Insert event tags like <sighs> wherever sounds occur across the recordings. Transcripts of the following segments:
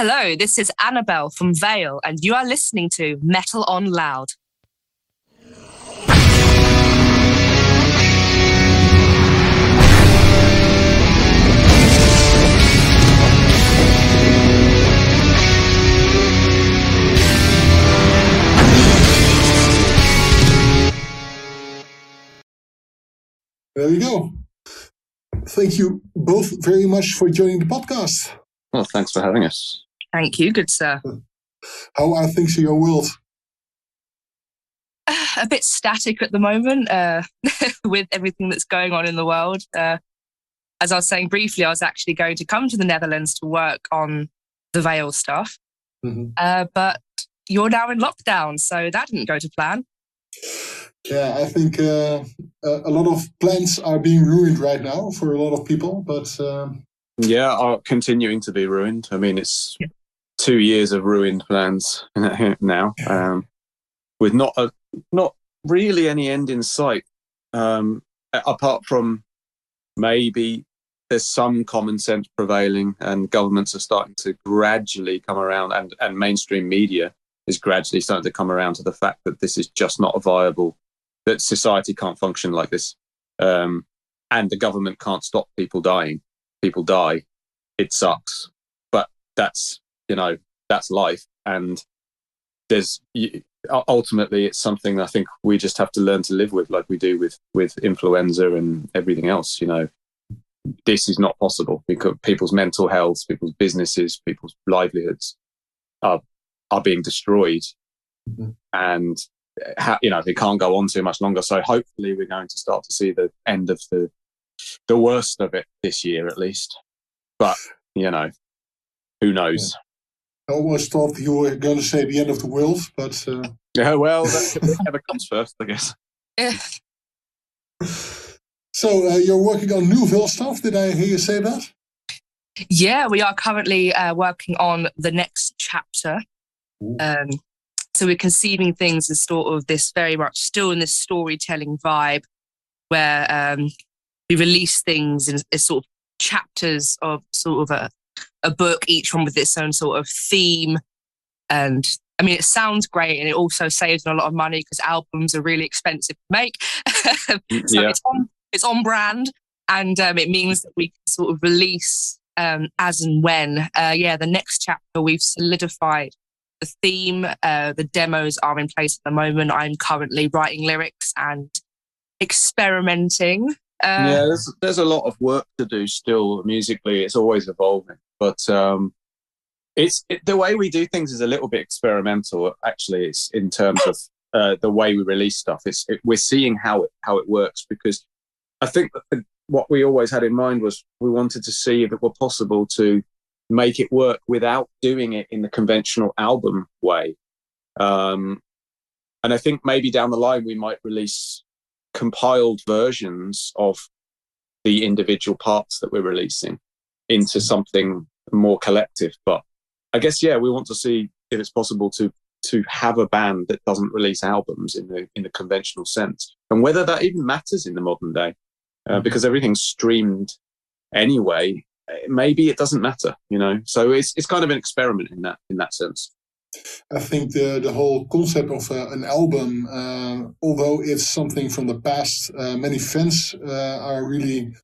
Hello, this is Annabelle from Veil, and you are listening to Metal on Loud. There you go. Thank you both very much for joining the podcast. Well, thanks for having us. Thank you, good sir. How are things in your world? <sighs> A bit static at the moment uh, <laughs> with everything that's going on in the world. Uh, as I was saying briefly, I was actually going to come to the Netherlands to work on the Veil stuff, Mm-hmm. uh, but you're now in lockdown, so that didn't go to plan. Yeah, I think uh, a a lot of plans are being ruined right now for a lot of people, but um, Yeah, are continuing to be ruined. I mean, it's two years of ruined plans <laughs> now, um, with not a, not really any end in sight. Um, apart from maybe there's some common sense prevailing, and governments are starting to gradually come around, and and mainstream media is gradually starting to come around to the fact that this is just not a viable, that society can't function like this, um, and the government can't stop people dying. People die, it sucks, but that's you know that's life, and there's ultimately it's something I think we just have to learn to live with, like we do with with influenza and everything else. You know, this is not possible because people's mental health, people's businesses, people's livelihoods are are being destroyed, Mhm. and you know they can't go on too much longer. So hopefully we're going to start to see the end of the the worst of it this year at least. But you know, who knows? I almost thought you were going to say the end of the world, but uh, <laughs> Yeah, well, that <laughs> whichever comes first, I guess. <laughs> So uh, you're working on new Veil stuff. Did I hear you say that? Yeah, we are currently uh, working on the next chapter. Um, so we're conceiving things as sort of this very much still in this storytelling vibe where um, we release things in as sort of chapters of sort of a, a book, each one with its own sort of theme. And I mean, it sounds great and it also saves a lot of money because albums are really expensive to make. <laughs> so yeah, it's on it's on brand and um, it means that we can sort of release um, as and when. Uh, yeah the next chapter we've solidified the theme. Uh, the demos are in place at the moment. I'm currently writing lyrics and experimenting uh, yeah. There's there's a lot of work to do still musically. It's always evolving, but um, it's it, the way we do things is a little bit experimental. Actually, it's in terms of uh, the way we release stuff. It's it, we're seeing how it how it works because I think the- what we always had in mind was we wanted to see if it were possible to make it work without doing it in the conventional album way. Um, and I think maybe down the line we might release compiled versions of the individual parts that we're releasing into something more collective. But I guess yeah, we want to see if it's possible to to have a band that doesn't release albums in the in the conventional sense, and whether that even matters in the modern day, uh, because everything's streamed anyway. Maybe it doesn't matter, you know. So it's it's kind of an experiment in that in that sense. I think the the whole concept of uh, an album, uh, although it's something from the past, uh, many fans uh, are really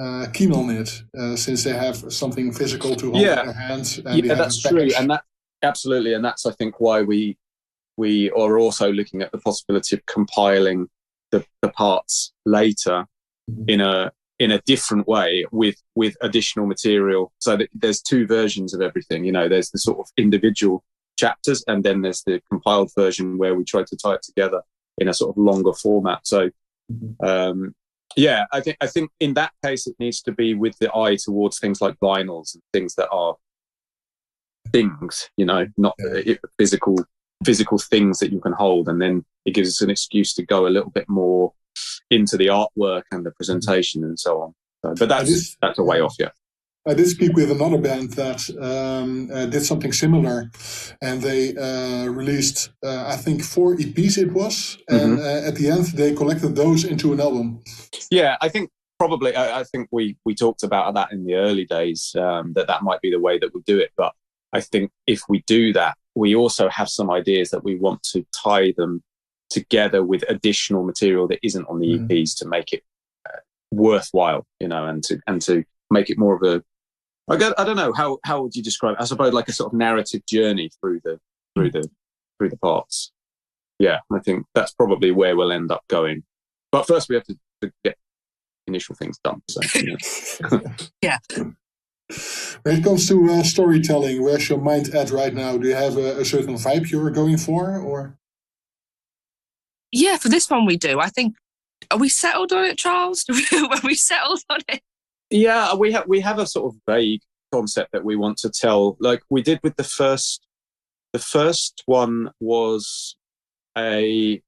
uh, keen on it uh, since they have something physical to hold Yeah. in their hands. And yeah, that's true, and that absolutely, and that's I think why we we are also looking at the possibility of compiling the, the parts later Mhm. in a in a different way with with additional material. So that there's two versions of everything. You know, there's the sort of individual chapters, and then there's the compiled version where we try to tie it together in a sort of longer format. So um, yeah, I think I think in that case it needs to be with the eye towards things like vinyls and things that are things, you know, not Yeah. physical physical things that you can hold, and then it gives us an excuse to go a little bit more into the artwork and the presentation and so on. So, but that's is- that's a way off, yeah. I did speak with another band that um, uh, did something similar, and they uh, released, uh, I think, four EPs. It was, and uh, at the end, they collected those into an album. Yeah, I think probably. I, I think we we talked about that in the early days um, that that might be the way that we do it. But I think if we do that, we also have some ideas that we want to tie them together with additional material that isn't on the mm. EPs to make it uh, worthwhile, you know, and to and to make it more of a I, got, I don't know how how would you describe it? I suppose like a sort of narrative journey through the through the through the parts. Yeah, I think that's probably where we'll end up going. But first, we have to, to get initial things done. So, <laughs> yeah. When it comes to uh, storytelling, where's your mind at right now? Do you have a, a certain vibe you're going for, or? Yeah, for this one we do. I think are we settled on it, Charles? <laughs> Are we settled on it? Yeah, we have we have a sort of vague concept that we want to tell, like we did with the first. The first one was a.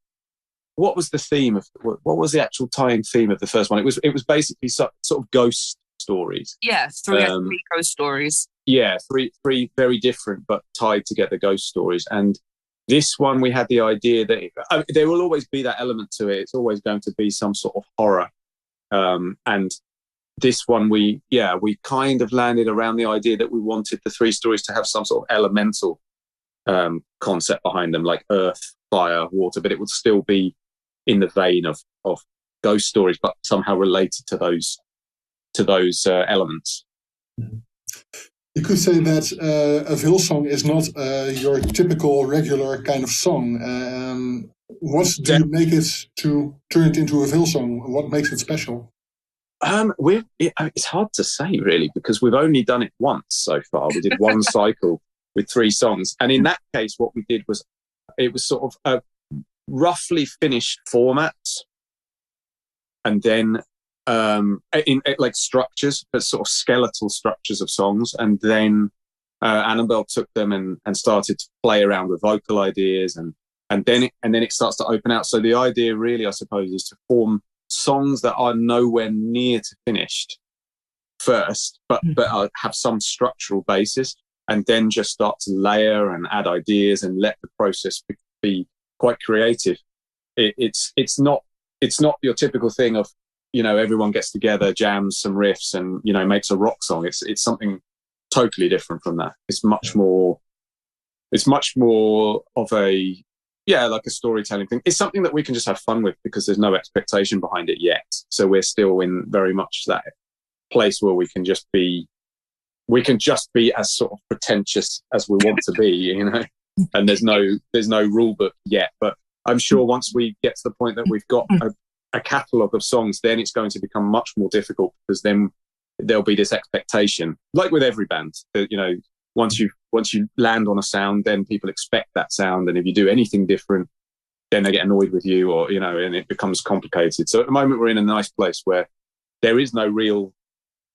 What was the theme of what, was the actual tying theme of the first one? It was it was basically so, sort of ghost stories. Yeah, three, um, three ghost stories. Yeah, three three very different but tied together ghost stories. And this one, we had the idea that I mean, there will always be that element to it. It's always going to be some sort of horror. Um, and this one, we yeah, we kind of landed around the idea that we wanted the three stories to have some sort of elemental um, concept behind them, like earth, fire, water, but it would still be in the vein of of ghost stories, but somehow related to those to those uh, elements. You could say that uh, a Veil song is not uh, your typical regular kind of song. Um, what do you make it to turn it into a Veil song? What makes it special? Um, we it, it's hard to say really because we've only done it once so far. We did one <laughs> cycle with three songs, and in that case, what we did was it was sort of a roughly finished format, and then um, in, in, like structures, but sort of skeletal structures of songs. And then uh, Annabelle took them and, and started to play around with vocal ideas, and and then it, and then it starts to open out. So the idea, really, I suppose, is to form songs that are nowhere near to finished first, but mm. but are, have some structural basis, and then just start to layer and add ideas and let the process be, be quite creative. It, it's it's not it's not your typical thing of you know everyone gets together jams some riffs and you know makes a rock song it's it's something totally different from that it's much more it's much more of a yeah like a storytelling thing. It's something that we can just have fun with because there's no expectation behind it yet. So we're still in very much that place where we can just be we can just be as sort of pretentious as we want to be you know? And there's no there's no rule book yet. But i'm sure once we get to the point that we've got a a catalogue of songs, then it's going to become much more difficult because then there'll be this expectation, like with every band, that, you know, once you once you land on a sound, then people expect that sound, and if you do anything different, then they get annoyed with you, or you know, and it becomes complicated. So at the moment, we're in a nice place where there is no real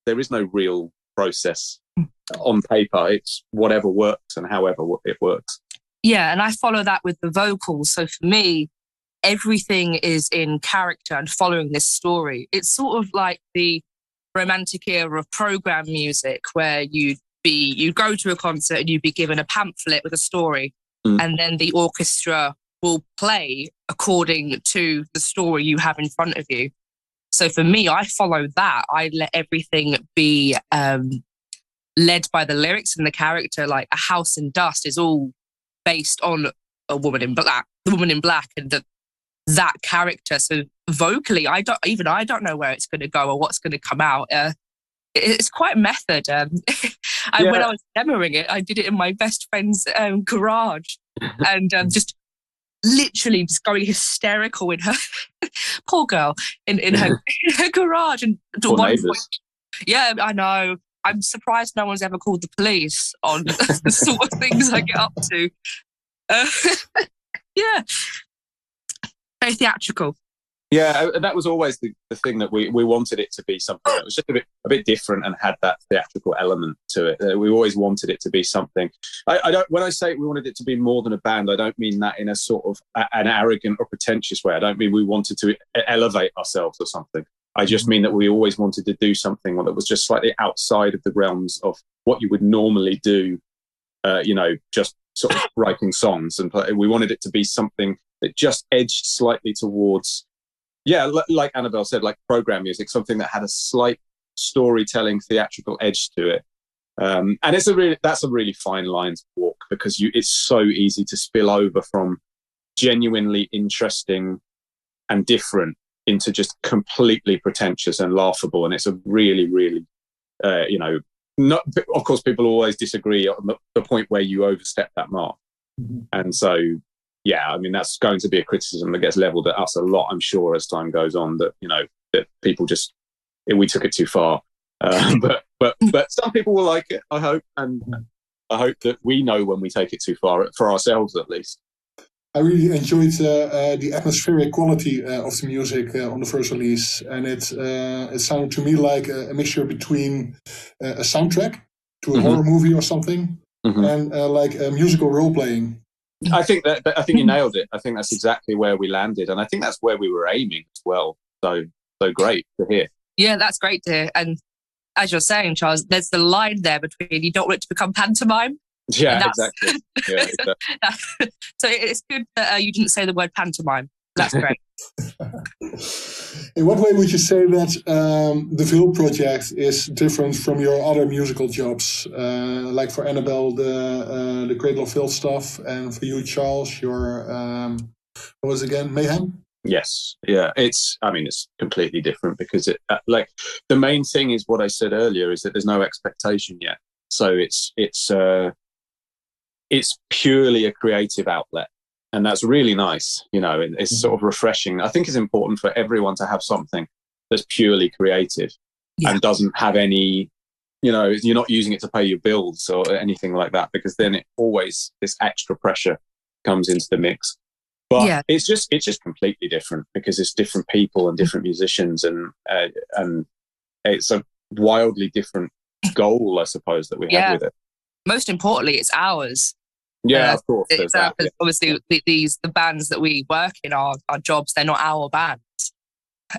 there is no real process hmm. on paper. It's whatever works and however it works. Yeah, and I follow that with the vocals. So for me, everything is in character and following this story. It's sort of like the romantic era of program music where you'd be you go to a concert and you'd be given a pamphlet with a story mm. and then the orchestra will play according to the story you have in front of you. So for me, I follow that. I let everything be um, led by the lyrics and the character. Like a house in dust is all based on a woman in black, the woman in black, and the that character. So vocally, I don't even I don't know where it's going to go or what's going to come out. Uh, it's quite method. Um, <laughs> I, yeah. When I was demoing it, I did it in my best friend's um, garage, and um, just literally just going hysterical in her <laughs> poor girl in, in her <laughs> in her garage and one point, yeah I know I'm surprised no one's ever called the police on the sort of things I get up to uh, yeah very theatrical. Yeah, that was always the, the thing that we, we wanted it to be something that was just a bit a bit different and had that theatrical element to it. Uh, we always wanted it to be something. I, I, don't when I say we wanted it to be more than a band, I don't mean that in a sort of a, an arrogant or pretentious way. I don't mean we wanted to elevate ourselves or something. I just mean that we always wanted to do something that was just slightly outside of the realms of what you would normally do. Uh, you know, just sort of writing songs, and play. we wanted it to be something that just edged slightly towards, yeah, l- like Annabelle said, like program music, something that had a slight storytelling theatrical edge to it. Um, and it's a really that's a really fine line to walk because you it's so easy to spill over from genuinely interesting and different into just completely pretentious and laughable. And it's a really, really, uh, you know, not, of course, people always disagree on the, the point where you overstep that mark. Mm-hmm. And so, yeah, I mean, that's going to be a criticism that gets leveled at us a lot, I'm sure, as time goes on, that, you know, that people just, we took it too far. Uh, <laughs> but, but, but some people will like it, I hope. And I hope that we know when we take it too far, for ourselves at least. I really enjoyed uh, uh, the atmospheric quality uh, of the music uh, on the first release, and it uh, it sounded to me like a, a mixture between uh, a soundtrack to a mm-hmm. horror movie or something, mm-hmm. and like a musical role playing. I think that I think you nailed it. I think that's exactly where we landed, and I think that's where we were aiming as well. So so great to hear. Yeah, that's great to hear. And as you're saying, Charles, there's the line there between you don't want it to become pantomime yeah, exactly. Yeah, <laughs> exactly. <laughs> so it's good that uh, you didn't say the word pantomime. That's great. <laughs> In what way would you say that um, the Veil project is different from your other musical jobs? Uh, like for Annabelle, the uh, the Cradle of Filth stuff, and for you, Charles, your um, what was it again Mayhem? Yes, yeah. It's I mean it's completely different because it uh, like the main thing is what I said earlier is that there's no expectation yet. So it's it's uh it's purely a creative outlet and that's really nice you know it's mm-hmm. sort of refreshing i think it's important for everyone to have something that's purely creative yeah. and doesn't have any you know you're not using it to pay your bills or anything like that because then it always this extra pressure comes into the mix but yeah. it's just it's just completely different because it's different people and different musicians and uh, and it's a wildly different goal i suppose that we yeah. have with it most importantly it's ours yeah, uh, of course. It's that, yeah. obviously the, these the bands that we work in are our jobs. They're not our bands.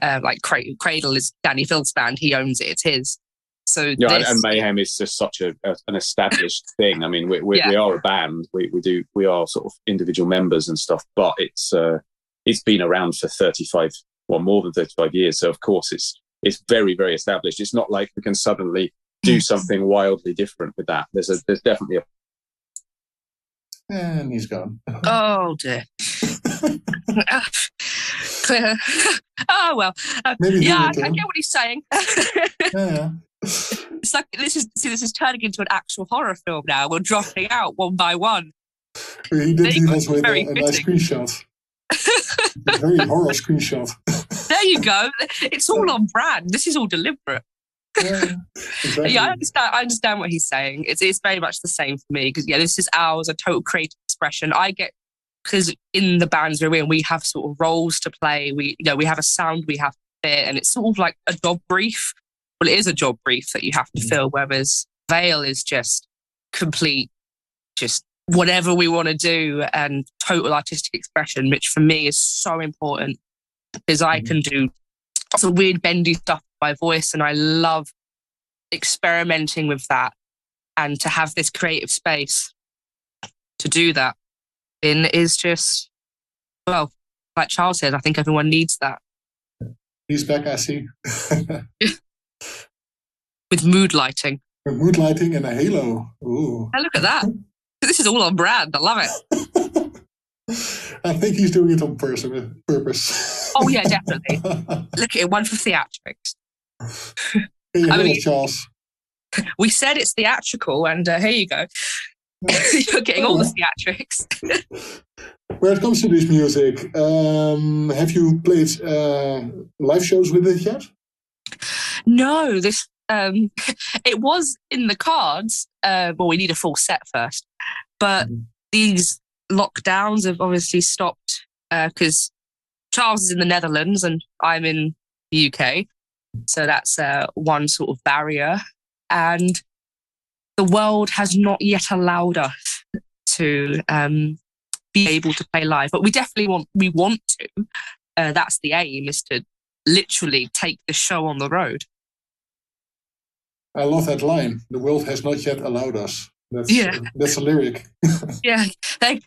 Uh, like Cradle is Dani Filth's band. He owns it. It's his. So yeah, this, and Mayhem is just such a, a an established <coughs> thing. I mean, we we, yeah. we, are a band. We we do we are sort of individual members and stuff, but it's uh, it's been around for thirty five, well, more than thirty five years. So of course, it's it's very very established. It's not like we can suddenly do something wildly different with that. There's a there's definitely a and he's gone. <laughs> Oh dear. <laughs> oh well. Uh, yeah, I, I, get what he's saying. <laughs> yeah. It's like this is see this is turning into an actual horror film now. We're dropping out one by one. He did leave us with a, a nice screenshot. a very horror screenshot. there you go. It's all on brand. This is all deliberate. Yeah, exactly. <laughs> yeah, I understand. I understand what he's saying. It's it's very much the same for me because yeah, this is ours, a total creative expression. I get because in the bands we're in, we have sort of roles to play. We you know we have a sound we have to fit, and it's sort of like a job brief. Well, it is a job brief that you have to mm. fill. Whereas Veil is just complete, just whatever we want to do and total artistic expression, which for me is so important because I mm. can do some weird bendy stuff my voice and I love experimenting with that and to have this creative space to do that in is just well like charles said i think everyone needs that. He's back i see. <laughs> With mood lighting. With mood lighting and a halo. Ooh. Oh, look at that. <laughs> This is all on brand. I love it <laughs> I think he's doing it on purpose. oh yeah, definitely. <laughs> Look at it, one for theatrics. I mean, Charles. We said it's theatrical, and uh, here you go. <laughs> You're getting all the theatrics. <laughs> Where it comes to this music, um, have you played uh, live shows with it yet? No, this um, it was in the cards. Uh, well, we need a full set first, but mm. these lockdowns have obviously stopped because uh, Charles is in the Netherlands and I'm in the UK. So that's uh, one sort of barrier. And the world has not yet allowed us to um, be able to play live, but we definitely want we want to. Uh, that's the aim is to literally take the show on the road. I love that line. The world has not yet allowed us. That's, yeah. that's a lyric. <laughs> yeah. They,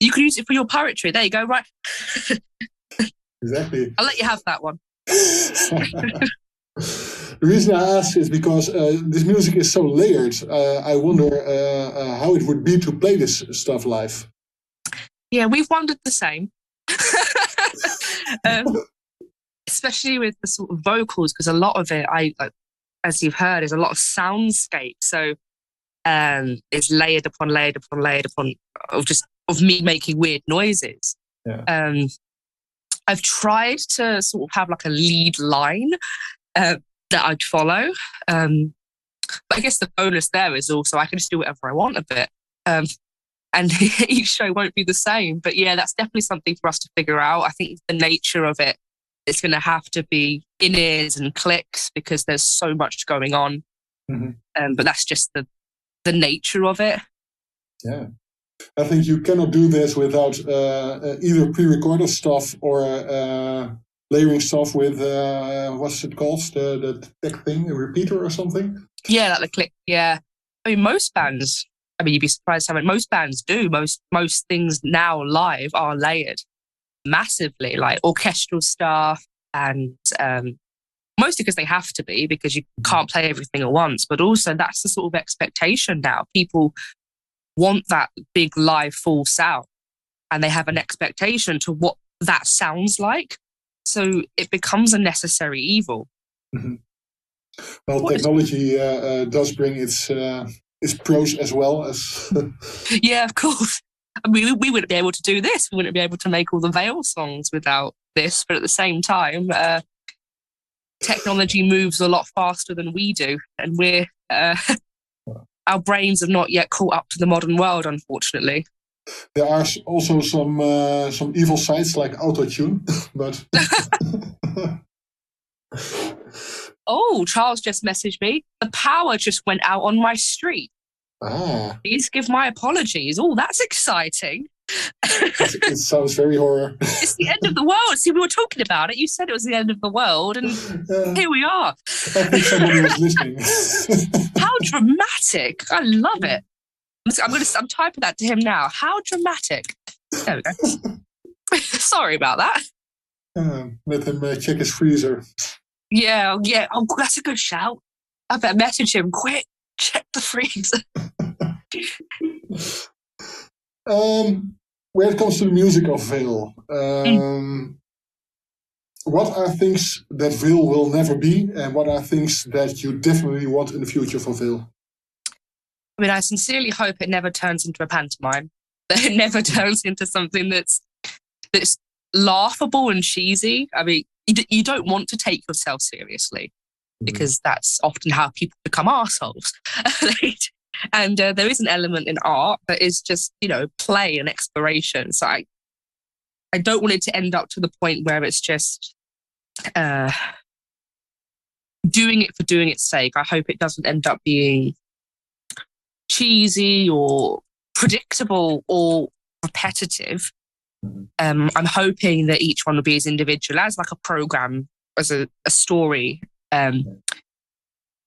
you can use it for your poetry. There you go. Right. exactly. I'll let you have that one. <laughs> the reason I ask is because uh, this music is so layered. Uh, I wonder uh, uh, how it would be to play this stuff live. Yeah, we've wondered the same. <laughs> um, especially with the sort of vocals, because a lot of it, I as you've heard, is a lot of soundscape. So um, it's layered upon layered upon layered upon of just of me making weird noises. Yeah. Um, I've tried to sort of have like a lead line uh, that I'd follow. Um, but I guess the bonus there is also I can just do whatever I want of it. Um, and <laughs> each show won't be the same. But yeah, that's definitely something for us to figure out. I think the nature of it, it is going to have to be in ears and clicks because there's so much going on. Mm-hmm. Um, but that's just the the nature of it. Yeah. I think you cannot do this without uh, uh either pre-recorded stuff or uh, layering stuff with uh, what's it called the the tech thing a repeater or something. Yeah, like the click. Yeah, I mean most bands. I mean, you'd be surprised how many most bands do. Most most things now live are layered massively, like orchestral stuff and um, mostly because they have to be because you can't play everything at once. But also that's the sort of expectation now. People want that big live full sound and they have an expectation to what that sounds like. So it becomes a necessary evil. Mm-hmm. Well, what technology is- uh, uh, does bring its uh, its pros as well as. <laughs> yeah, of course. I mean, we, we wouldn't be able to do this. We wouldn't be able to make all the Veil songs without this. But at the same time, uh, technology moves a lot faster than we do, and we're uh, <laughs> our brains have not yet caught up to the modern world, unfortunately. There are also some uh, some evil sides like autotune, <laughs> but. <laughs> oh, Charles just messaged me. The power just went out on my street. Ah. Please give my apologies. Oh, that's exciting. It sounds very horror. <laughs> it's the end of the world. See, we were talking about it. You said it was the end of the world, and here we are. I think was listening. <laughs> How dramatic! I love it. I'm going to. I'm typing that to him now. How dramatic! There we go. <laughs> Sorry about that. Uh, let him uh, check his freezer. Yeah, yeah. Oh, that's a good shout. I better message him quick. Check the freezer. Um, when it comes to the music of Veil, um, mm. what are things that Veil will never be, and what are things that you definitely want in the future for Veil? I mean, I sincerely hope it never turns into a pantomime. That <laughs> it never turns into something that's that's laughable and cheesy. I mean, you, you don't want to take yourself seriously mm-hmm. because that's often how people become assholes. <laughs> and uh, there is an element in art that is just, you know, play and exploration. So I, I don't want it to end up to the point where it's just uh, doing it for doing its sake. I hope it doesn't end up being cheesy or predictable or repetitive. Um, I'm hoping that each one will be as individual as like a program, as a, a story. Um,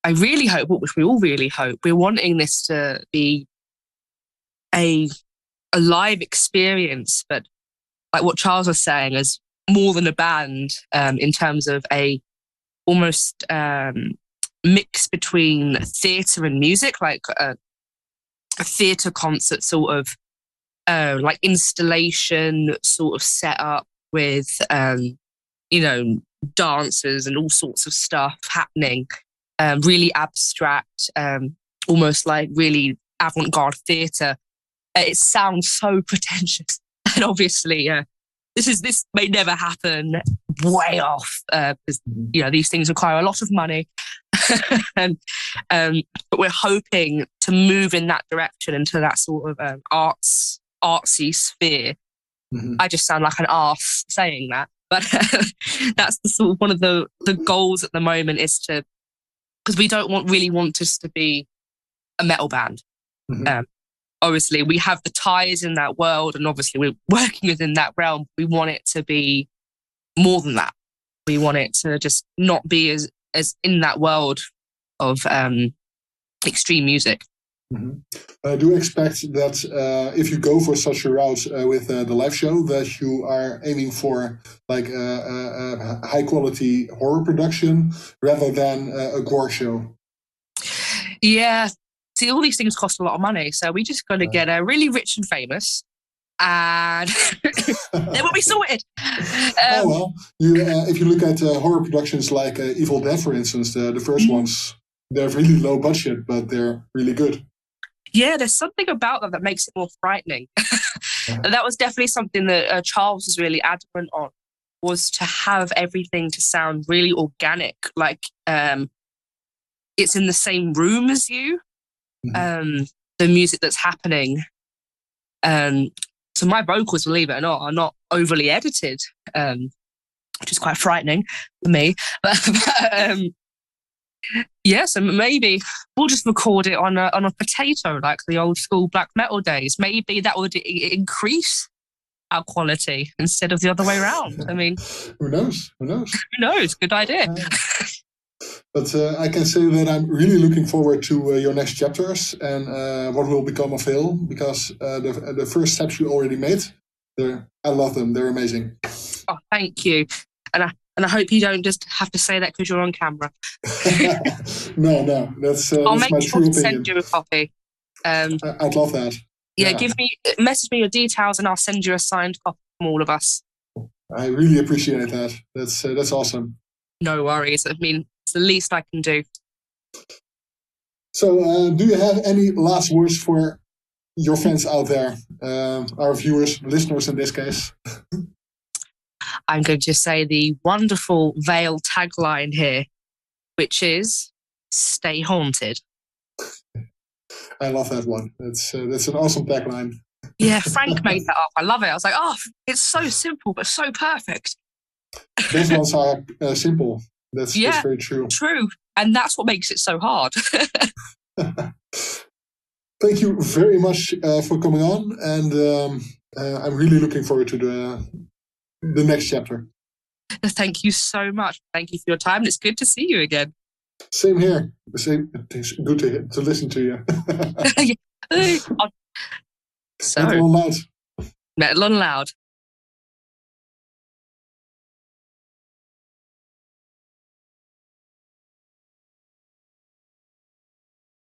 I really hope, which we all really hope, we're wanting this to be a a live experience, but like what Charles was saying, as more than a band um, in terms of a almost um, mix between theatre and music, like a, a theatre concert sort of uh, like installation sort of setup with um, you know dancers and all sorts of stuff happening um, really abstract um, almost like really avant-garde theatre uh, it sounds so <laughs> pretentious and obviously uh, this is this may never happen way off because uh, you know these things require a lot of money <laughs> and, um, but we're hoping to move in that direction into that sort of um, arts artsy sphere. Mm-hmm. I just sound like an arse saying that, but <laughs> that's the sort of one of the the goals at the moment is to because we don't want really want us to be a metal band. Mm-hmm. Um, obviously, we have the ties in that world, and obviously we're <laughs> working within that realm. We want it to be more than that. We want it to just not be as as in that world of um, extreme music. Mhm. I do expect that uh, if you go for such a route uh, with uh, the live show, that you are aiming for like a, high quality horror production rather than uh, a gore show. Yeah. See, all these things cost a lot of money. So we just got to get a really rich and famous. And <laughs> then we'll be sorted. <laughs> oh Um, well, you, uh, if you look at uh, horror productions like uh, Evil Dead, for instance, the, the 1st Mhm. ones, they're really low budget, but they're really good. Yeah, there's something about that that makes it more frightening. <laughs> Yeah. And that was definitely something that uh, Charles was really adamant on was to have everything to sound really organic, like um, it's in the same room as you. Mhm. Um, the music that's happening. Um, so my vocals, believe it or not, are not overly edited, um, which is quite frightening for me. <laughs> But, um, yeah, and maybe we'll just record it on a on a potato like the old school black metal days. Maybe that would I- increase our quality instead of the other way around. I mean, <laughs> Who knows? Who knows? who knows? Good idea. Uh, <laughs> but uh, I can say that I'm really looking forward to uh, your next chapters and uh, what will become of Hill because uh, the the first steps you already made, they're, I love them. They're amazing. Oh, thank you. And I and I hope you don't just have to say that because you're on camera. <laughs> no, no, that's uh, I'll that's make sure to send you a copy. Um, I- I'd love that. yeah, Yeah. give me message me your details and I'll send you a signed copy from all of us. I really appreciate that. That's uh, that's awesome. No worries. I mean, it's the least I can do. So, uh, do you have any last words for your fans out there, um, our viewers, listeners in this case? <laughs> I'm going to say the wonderful Veil tagline here, which is "Stay haunted." I love that one. That's uh, that's an awesome tagline. Yeah, <laughs> Frank made that up. I love it. I was like, oh, it's so simple but so perfect. Those ones are <laughs> uh, simple. That's, Yeah. that's very true. True, and that's what makes it so hard. <laughs> Thank you very much uh, for coming on, and um, uh, I'm really looking forward to the the next chapter. Thank you so much. Thank you for your time. It's good to see you again. Same here. Same. It's good to to listen to you. <laughs> so, <laughs> Metal Loud. metal on loud.